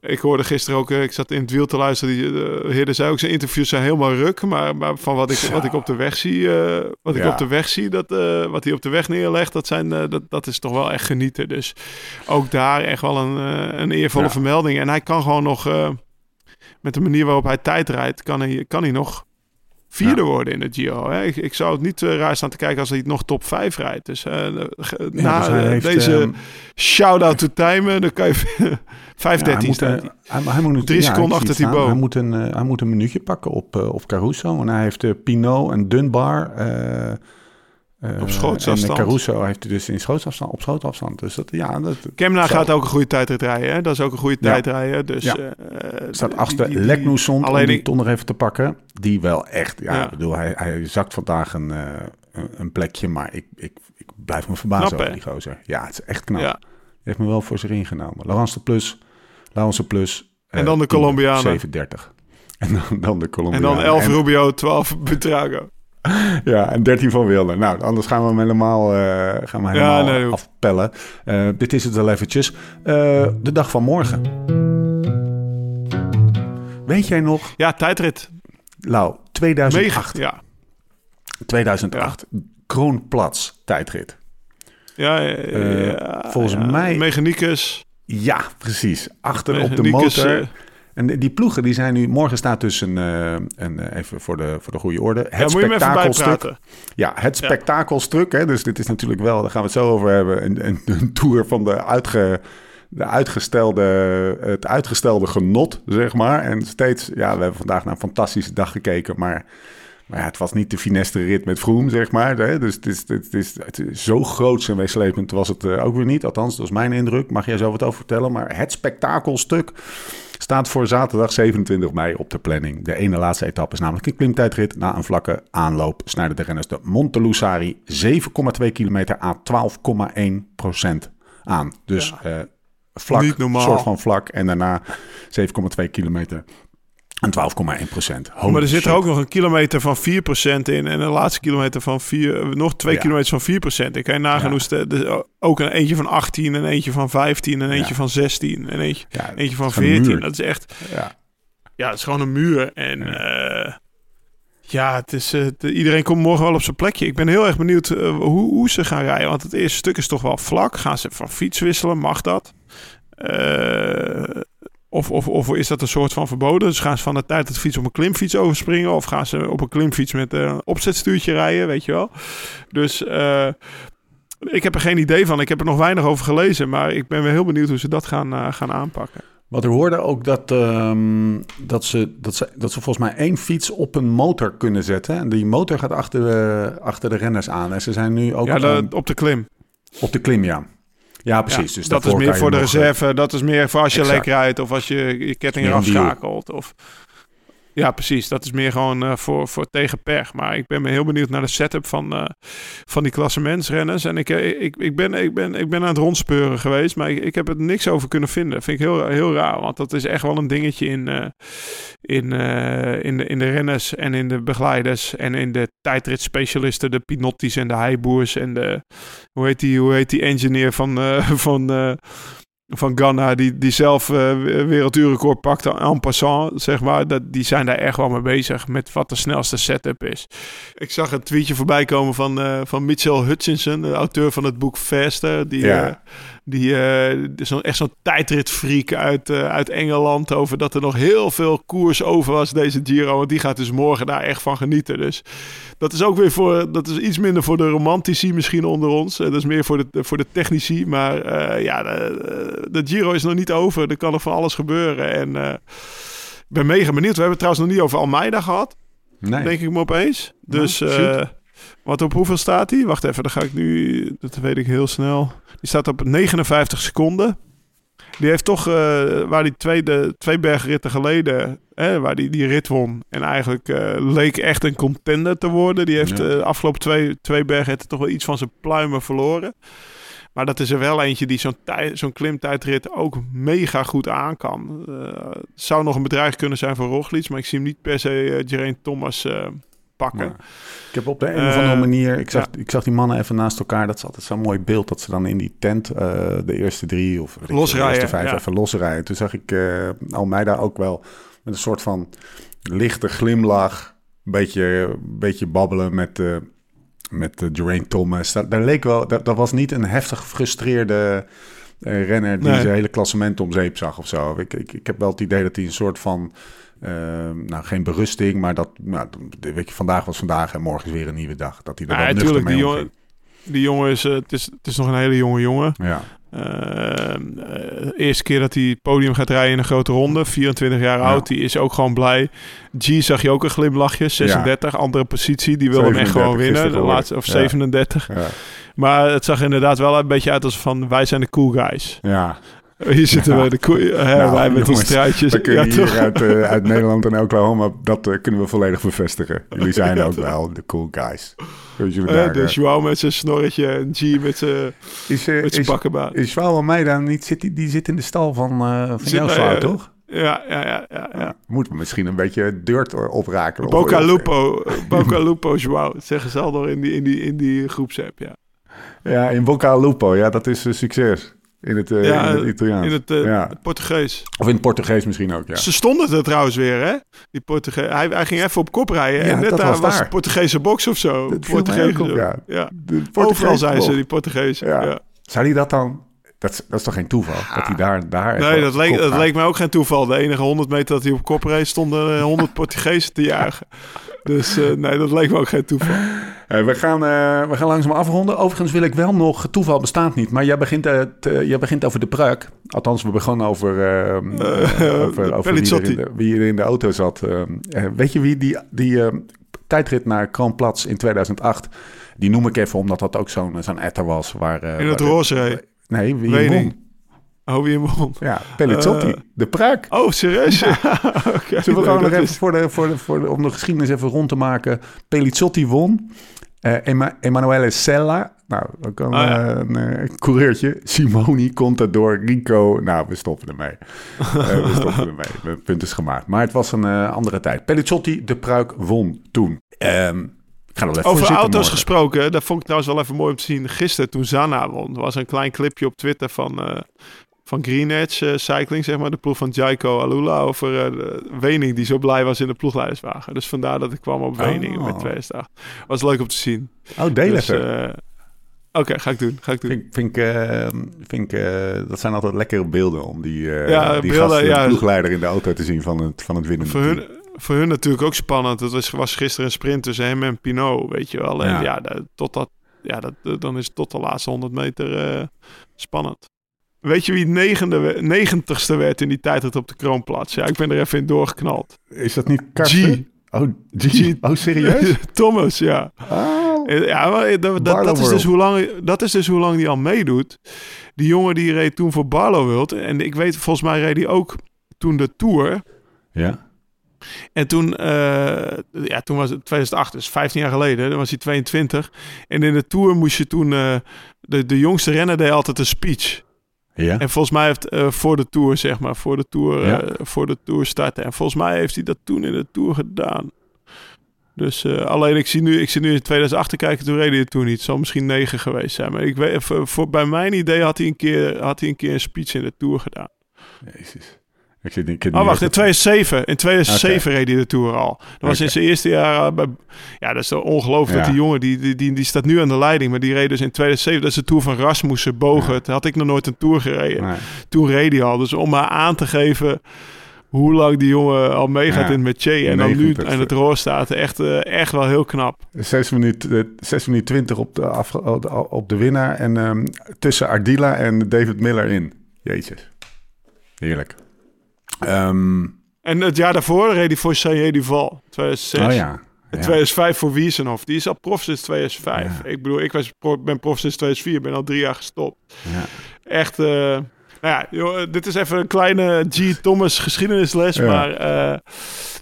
Ik hoorde gisteren ook, eh, ik zat in het wiel te luisteren, die uh, Heerde zei ook, zijn interviews zijn helemaal ruk. Maar, maar van wat ik, wat ik op de weg zie, eh, wat ik op de weg zie, dat, eh, wat hij op de weg neerlegt, dat, zijn, eh, dat, dat is toch wel echt genieten. Dus ook daar echt wel een, eh, een eervolle Ja. vermelding. En hij kan gewoon nog, eh, met de manier waarop hij tijd rijdt, kan hij, kan hij nog vierde Ja. worden in de Giro. Hè? Ik, ik zou het niet eh, raar staan te kijken als hij nog top 5 rijdt. Dus eh, na dus heeft, deze ehm, shout-out to Timen, dan kan je 5.13 Ja, hij, moet, eh, hij. moet Drie seconden achter het. Thibaut. Hij moet, een, hij moet een minuutje pakken op, op Caruso. En hij heeft Pinot en Dunbar. Eh, eh, Op schootsafstand. En Caruso heeft hij dus in schootsafstand, op schootsafstand. Dus dat, ja, dat Kemna gaat ook een goede tijdrit rijden. Hè? Dat is ook een goede Ja. tijd rijden. Dus, Ja. eh, staat achter Leknousson om die ton nog even te pakken. Die wel echt, ja, Ja. ik bedoel, hij, hij zakt vandaag een, eh, een, een plekje. Maar ik, ik, ik blijf me verbazen Knap, over die gozer. Ja, het is echt knap. Heeft me wel voor zich ingenomen. Laurence de Plus, Laurence Plus. En dan de Colombianen. 37. En dan, dan de En Colombianen. dan 11 En- Rubio, 12 Butrago. Ja, en 13 van Wilder. Nou, anders gaan we hem helemaal, eh, gaan we Ja, helemaal nee, afpellen. Eh, dit is het wel eventjes. Eh, de dag van morgen. Weet jij nog, Ja, tijdrit. Lau, 2008. Mega. Ja. 2008. Kroonplatz tijdrit. Ja, volgens mij- Mechanicus. Ja, precies. Achter op de motor. En die ploegen die zijn nu... Morgen staat dus een... eh, een eh, even voor de, voor de goede orde. Het ja, spektakelstuk. Ja, het spektakelstuk. Hè, dus dit is natuurlijk wel, daar gaan we het zo over hebben, een, een, een tour van de, uitge, de uitgestelde, het uitgestelde genot, zeg maar. En steeds, ja, we hebben vandaag naar een fantastische dag gekeken, maar, maar ja, het was niet de fineste rit met Vroom, zeg maar. Hè, dus het is, het, is, het is zo groot en meeslepend was het eh, ook weer niet. Althans, dat is mijn indruk. Mag jij zo wat over vertellen? Maar het spektakelstuk staat voor zaterdag 27 mei op de planning. De ene laatste etappe is namelijk een klimtijdrit. Na een vlakke aanloop snijden de renners de Montelusari 7,2 kilometer à 12,1 procent aan. Dus eh, vlak, Niet normaal. soort van vlak. En daarna 7,2 kilometer en 12,1 procent. maar er zit er ook nog een kilometer van 4% in. En een laatste kilometer van 4, nog twee Ja. kilometers van 4%. Ik kan je nagaan hoe ook een eentje van 18, een eentje van 15, een eentje Ja. van 16, een eentje, eentje van het is een 14. muur. Dat is echt, Ja. ja, het is gewoon een muur. En ja, ja het is, eh, iedereen komt morgen wel op zijn plekje. Ik ben heel erg benieuwd eh, hoe, hoe ze gaan rijden. Want het eerste stuk is toch wel vlak. Gaan ze van fiets wisselen? Mag dat? Eh, of, of, of is dat een soort van verboden? Dus gaan ze van de tijd dat fiets op een klimfiets overspringen? Of gaan ze op een klimfiets met een opzetstuurtje rijden? Weet je wel? Dus eh, ik heb er geen idee van. Ik heb er nog weinig over gelezen. Maar ik ben wel heel benieuwd hoe ze dat gaan, eh, gaan aanpakken. Wat er hoorde ook dat, ehm, dat, ze, dat, ze, dat ze volgens mij één fiets op een motor kunnen zetten. En die motor gaat achter de, achter de renners aan. En ze zijn nu ook Ja, de, op de klim. op de klim, ja. Ja, precies. Ja, dus dat is meer voor de nog, eh, reserve. Dat is meer voor als je lekker rijdt of als je je ketting eraf schakelt. Of... Ja, precies. Dat is meer gewoon eh, voor, voor tegen. Maar ik ben me heel benieuwd naar de setup van, eh, van die klassementsrenners. En ik, eh, ik, ik, ben, ik, ben, ik ben aan het rondspeuren geweest, maar ik, ik heb er niks over kunnen vinden. Vind ik heel, heel raar, want dat is echt wel een dingetje in, in, in, de, in de renners en in de begeleiders en in de tijdritspecialisten, de Pinottis en de Heiboers en de, hoe heet die, hoe heet die engineer van, van, van Ghana, die, die zelf eh, werelduurrecord pakte en passant, zeg maar. Dat, die zijn daar echt wel mee bezig met wat de snelste setup is. Ik zag een tweetje voorbij komen van, eh, van Mitchell Hutchinson, de auteur van het boek Faster. Die, Ja. eh, Die eh, zo, echt zo'n tijdritfreak uit, eh, uit Engeland. Over dat er nog heel veel koers over was deze Giro. Want die gaat dus morgen daar echt van genieten. Dus dat is ook weer voor. Dat is iets minder voor de romantici misschien onder ons. Eh, dat is meer voor de, voor de technici. Maar ja, de, de Giro is nog niet over. Er kan nog van alles gebeuren. En ik ben mega benieuwd. We hebben het trouwens nog niet over Almeida gehad. Nee. Denk ik me opeens. Dus Nou, shoot. Wat op hoeveel staat hij? Wacht even, dan ga ik nu. Dat weet ik heel snel. Die staat op 59 seconden. Die heeft toch, eh, waar die twee, de, twee bergritten geleden, hè, waar die die rit won. En eigenlijk eh, leek echt een contender te worden. Die heeft Ja. eh, de afgelopen twee, twee bergritten toch wel iets van zijn pluimen verloren. Maar dat is er wel eentje die zo'n zo'n klimtijdrit ook mega goed aan kan. Het zou nog een bedreiging kunnen zijn voor Roglic, maar ik zie hem niet per se uh, Geraint Thomas pakken. Ik heb op de een of andere Eh, manier... Ik zag, ja. ik zag die mannen even naast elkaar. Dat is altijd zo'n mooi beeld. Dat ze dan in die tent eh, de eerste drie of ik Losrijden, de eerste vijf ja. even losrijden. Toen zag ik eh Almeida ook wel met een soort van lichte glimlach. Een beetje, beetje babbelen met, eh met uh, Geraint Thomas. Dat, daar leek wel, dat, dat was niet een heftig gefrustreerde renner die Nee. zijn hele klassement om zeep zag of zo. Ik, ik, ik heb wel het idee dat hij een soort van... eh, nou, geen berusting, maar dat... Nou, weet je, vandaag was vandaag en morgen is weer een nieuwe dag. Dat hij er Ja, natuurlijk, mee die jongen, die jongen is, eh, het is, het is nog een hele jonge jongen. Ja, Eh, eh, eerste keer dat hij het podium gaat rijden in een grote ronde, 24 jaar Ja. oud, die is ook gewoon blij. G zag je ook een glimlachje, 36, andere positie, die wil hem echt 37 gewoon winnen, de laatste, of gehoord. Ja. 37. ja, Maar het zag inderdaad wel een beetje uit als van, wij zijn de cool guys. ja. Hier zitten Ja. we, de hè, Nou, wij met die jongens, struitjes. We kunnen Ja, hier toch? uit, eh, uit Nederland en Oklahoma, dat eh, kunnen we volledig bevestigen. Jullie zijn ook wel de cool guys. Daar, de Joao met zijn snorretje en G met zijn, met zijn is, Joao Almeida niet, zit, die, die zit in de stal van, van Zit jouw eh, toch? Ja, ja, ja, ja. ja. Moeten we misschien een beetje dirt opraken. Boca Lupo, Boca Lupo Joao. Zeggen ze al nog in die, in die, in die groepsapp, ja. Ja, in Boca Lupo. Ja, dat is een succes. In het, eh, Ja, in het Italiaans. In het eh, ja. Portugees. Of in het Portugees misschien ook, ja. Ze stonden er trouwens weer, hè? Die Portugees. Hij, hij ging even op kop rijden. Ja, en net dat daar was de Portugese box of zo. Dat viel mij Portugees. ook op, ja. Overal zijn ze, die Portugees. Ja. Ja. Zou hij dat dan... Dat is, dat is toch geen toeval? Dat hij daar... daar Nee, dat leek, dat leek mij ook geen toeval. De enige 100 meter dat hij op kop reed, stonden eh, 100 Portugezen te jagen. Dus eh, nee, dat leek me ook geen toeval. Eh, we, gaan, eh, we gaan langzaam afronden. Overigens wil ik wel nog... Toeval bestaat niet, maar jij begint, eh, te- jij begint over de pruik. Althans, we begonnen over, eh, eh, over, over wie, er in de, wie er in de auto zat. Weet je wie die, die tijdrit naar Kranplatz in 2008... Die noem ik even omdat dat ook zo'n zo'n etter was. Waar, In het roze. Nee, wie won? Oh, wie won. Ja, Pellizzotti. Eh, de pruik. Oh, serieus? Ja. Oké. Zullen we gewoon nog even voor de, voor de, voor de, om de geschiedenis even rond te maken. Pelizzotti won. Eh Ema- Emanuele Sella. Nou, ook een, Oh, ja. eh, een eh, coureurtje. Simoni, Contador, Rico. Nou, we stoppen ermee. We stoppen ermee. Het punt is gemaakt. Maar het was een andere tijd. Pelizzotti, de pruik, won toen. Ehm, ik ga er wel even Over auto's morgen. gesproken, dat vond ik trouwens wel even mooi om te zien. Gisteren toen Zana won, er was een klein clipje op Twitter van, van Green Edge eh, Cycling, zeg maar. De ploeg van Jaiko Alula over de Wening, die zo blij was in de ploegleiderswagen. Dus vandaar dat ik kwam op Wening Oh. met 2008. Was leuk om te zien. Oh, deel Dus, eh, Oké, ga ik doen. Ga ik doen. Vind, ik- vind, ik, vind ik, dat zijn altijd lekkere beelden om die, Ja, die beelden, gast, de ja. ploegleider in de auto te zien van het, van het winnende Voor hun, voor hun natuurlijk ook spannend. Het was, was gisteren een sprint tussen hem en Pinot, weet je wel. En Ja. ja, dat, tot dat, ja dat, dan is het tot de laatste 100 meter spannend. Weet je wie negende, negentigste werd in die tijdrit op de kroonplaats? Ja, ik ben er even in doorgeknald. Is dat niet Karsten? G. Oh, G. G. Oh, serieus? Thomas, ja. Eh, Ja, maar dat, dat, dat, is dus hoe lang, dat is dus hoe lang die al meedoet. Die jongen die reed toen voor Barlow World. En ik weet, volgens mij reed hij ook toen de Tour. Ja. En toen, eh, ja, toen was het 2008, dus 15 jaar geleden, dan was hij 22. En in de Tour moest je toen, eh, de, de jongste renner deed altijd een speech. Ja. En volgens mij heeft eh, voor de Tour, zeg maar, voor de Tour, eh, voor de Tour starten. En volgens mij heeft hij dat toen in de Tour gedaan. Dus eh, alleen ik zie nu, ik zie nu in 2008 te kijken, toen reed hij toen niet. Het zal misschien 9 geweest zijn. Maar ik weet, voor, voor, bij mijn idee had hij, een keer, had hij een keer een speech in de Tour gedaan. Jezus. Ik Oh, wacht, in echt- 2007. In 2007 reed hij de Tour al. Dat was in zijn eerste jaar... bij- ja, dat is ongelooflijk. Ja. Dat die jongen, die, die, die, die staat nu aan de leiding. Maar die reed dus in 2007. Dat is de Tour van Rasmussen, Bogen. Had ik nog nooit een Tour gereden. Nee. Toen reed hij al. Dus om maar aan te geven hoe lang die jongen al meegaat Ja, in het métier. En dan nu 90ste. aan het roer staat. Echt, eh, echt wel heel knap. 6 minuten, eh, 6 minuten 20 op de, op de- winnaar. En ehm, tussen Ardila en David Miller in. Jeetjes. Heerlijk. Ehm, En het jaar daarvoor reed hij voor Sayer Duval. 2006. oh ja. Ja. 2005 voor Wiesenhof. Die is al prof sinds 2005. Ja. Ik bedoel, ik was ben prof sinds 2004. Ben al drie jaar gestopt. Ja. Echt, eh, nou ja, joh, dit is even een kleine G. Thomas geschiedenisles. Maar eh,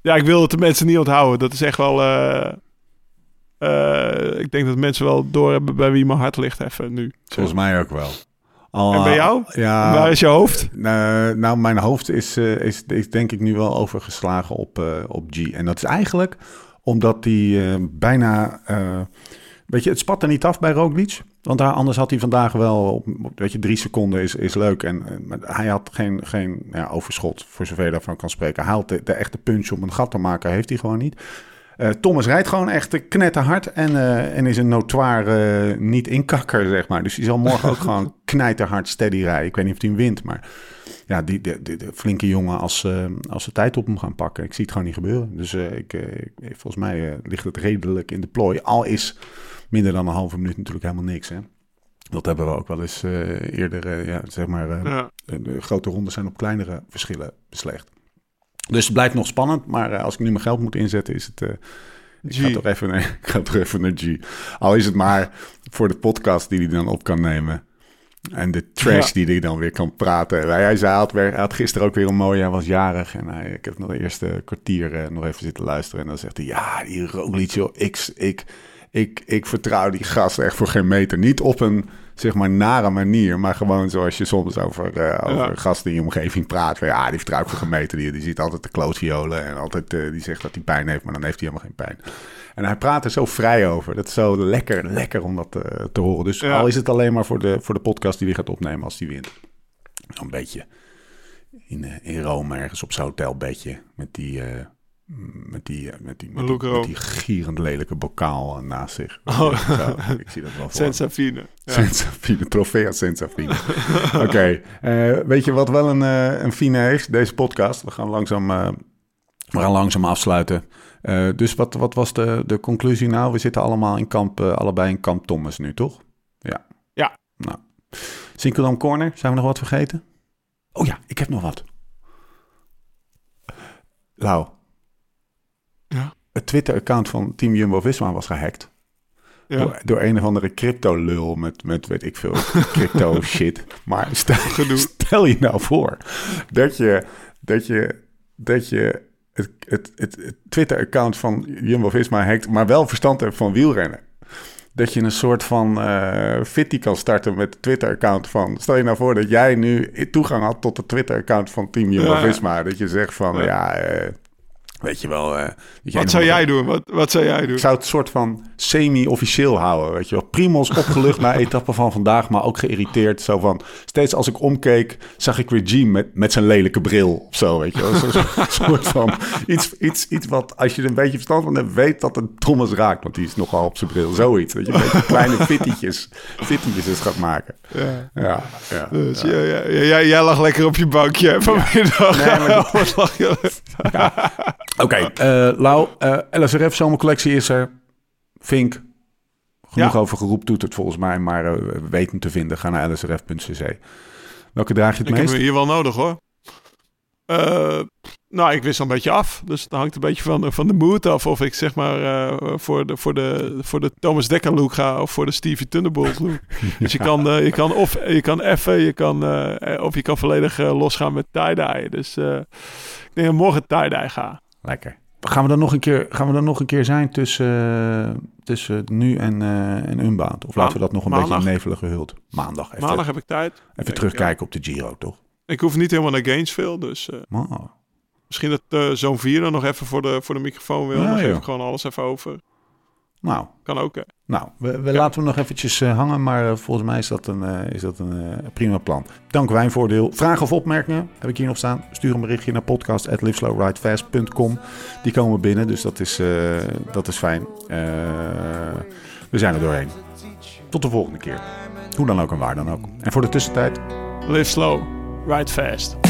ja, ik wil het de mensen niet onthouden. Dat is echt wel... eh, ik denk dat mensen wel doorhebben bij wie mijn hart ligt even nu. Volgens mij ook wel. Al, En bij jou? Ja. Waar is je hoofd? Nou, nou, mijn hoofd is, eh, is, is denk ik nu wel overgeslagen op, eh, op G. En dat is eigenlijk omdat die bijna... weet je, het spat er niet af bij Roglic. Want daar, anders had hij vandaag wel... Weet je, drie seconden is, is leuk. En, en- maar hij had geen, geen ja, overschot, voor zover je daarvan kan spreken. Hij had de, de echte punch om een gat te maken, heeft hij gewoon niet. Eh, Thomas rijdt gewoon echt knetterhard en, eh, en is een notoire eh, niet inkakker, zeg maar. Dus die zal morgen ook gewoon knijterhard steady rijden. Ik weet niet of hij wint, maar ja, die, die, die- die flinke jongen als, als ze tijd op hem gaan pakken. Ik zie het gewoon niet gebeuren. Dus ik, ik- volgens mij ligt het redelijk in de plooi. Al is minder dan een halve minuut natuurlijk helemaal niks, hè. Dat hebben we ook wel eens eerder, ja, zeg maar, Ja. grote rondes zijn op kleinere verschillen beslecht. Dus het blijft nog spannend, maar eh, als ik nu mijn geld moet inzetten, is het. eh, ik, ga toch even, ik ga toch even naar G. Al is het maar voor de podcast die hij dan op kan nemen. En de trash Ja. die hij dan weer kan praten. Hij, hij zei, had, weer- had gisteren ook weer een mooie, hij was jarig. En hij, ik heb nog de eerste kwartier eh, nog even zitten luisteren. En dan zegt hij, ja, die Roglic, joh, ik, ik, ik, ik vertrouw die gast echt voor geen meter. Niet op een, zeg maar, nare manier. Maar gewoon zoals je soms over, eh, over Ja. gasten in je omgeving praat. Van, ja, die vertrouw ik voor geen meter. Die, die ziet altijd de klootviolen. En altijd, eh, die zegt dat hij pijn heeft, maar dan heeft hij helemaal geen pijn. En hij praat er zo vrij over. Dat is zo lekker, lekker om dat eh, te horen. Dus Ja. al is het alleen maar voor de, voor de podcast die hij gaat opnemen als hij wint. Zo'n beetje in, in Rome ergens op zijn hotelbedje. Met die, met die, eh, met die, met die, met die gierend lelijke bokaal eh, naast zich. Oh. Zo, ik zie dat wel voor me. Senza Fine. Ja. Senza Fine, Trofea Senza Fine. Oké, eh, weet je wat wel een, een fine heeft? Deze podcast. We gaan langzaam, we gaan langzaam afsluiten. Dus wat, wat was de, de conclusie nou? We zitten allemaal in kamp, allebei in kamp Thomas nu, toch? Ja. Ja. Nou. Sinkeldam Corner, zijn we nog wat vergeten? Oh ja, ik heb nog wat. Lau. Ja. Het Twitter-account van Team Jumbo-Visma was gehackt. Ja. Door, door een of andere crypto-lul met, met weet ik veel, crypto shit. Maar stel, stel je nou voor dat je, dat je, dat je het, het, het, het Twitter-account van Jumbo-Visma hackt, maar wel verstand hebt van wielrennen. Dat je een soort van eh fitty kan starten met het Twitter-account van... Stel je nou voor dat jij nu toegang had tot het Twitter-account van Team Jumbo-Visma. Dat je zegt van, ja, Ja. eh, weet je wel... eh, dat Wat zou jij doen? Wat, wat zou jij doen? ik zou het soort van semi-officieel houden, weet je wel. Primos opgelucht na etappe van vandaag, maar ook geïrriteerd. Zo van, steeds als ik omkeek, zag ik Regime met, met zijn lelijke bril of zo, weet je wel. Soort- soort van, iets, iets, iets wat, als je er een beetje verstand van hebt, weet dat het Thomas raakt. Want die is nogal op zijn bril, zoiets. Dat je een beetje kleine fittietjes eens gaat maken. Ja. Ja, ja. Dus ja, ja, ja, jij, jij lag lekker op je bankje vanmiddag. Nee, maar Wat lag je? Oké, eh, Lau, eh, LSRF zomercollectie is er. Vink. Genoeg Ja. over geroep doet het volgens mij, maar eh, weten te vinden. Ga naar lsrf.cc. Welke draag je het Ik heb meest? hier wel nodig hoor. Nou, ik wist al een beetje af. Dus het hangt een beetje van, de- van de mood af. Of ik zeg maar voor, de, voor, de, voor de Thomas Dekker look ga. Of voor de Stevie Thunderbolt look. Dus je kan, je kan of je kan effen. Je kan, of je kan volledig losgaan met tie-dye. Dus ik denk dat morgen tie-dye ga. Lekker. Gaan we dan nog een keer, gaan we dan nog een keer zijn tussen, tussen nu en, eh en Unbound? Of laten we dat nog een Maandag. beetje nevelig gehuld? Maandag. Even, Maandag heb ik tijd. even Ik, terugkijken op de Giro, toch? Ik hoef niet helemaal naar Gainesville. Dus Oh. misschien dat eh zo'n vier dan nog even voor de, voor de microfoon wil. Ja, dan geef ik gewoon alles even over. Nou, Kan ook, hè. nou we, we laten hem nog eventjes eh, hangen. Maar eh, volgens mij is dat een, eh, is dat een prima plan. Dank Wijnvoordeel. Vragen of opmerkingen heb ik hier nog staan. Stuur een berichtje naar podcast.liveslowridefast.com. Die komen binnen, dus dat is, dat is fijn. We zijn er doorheen. Tot de volgende keer. Hoe dan ook en waar dan ook. En voor de tussentijd... Live slow, ride fast.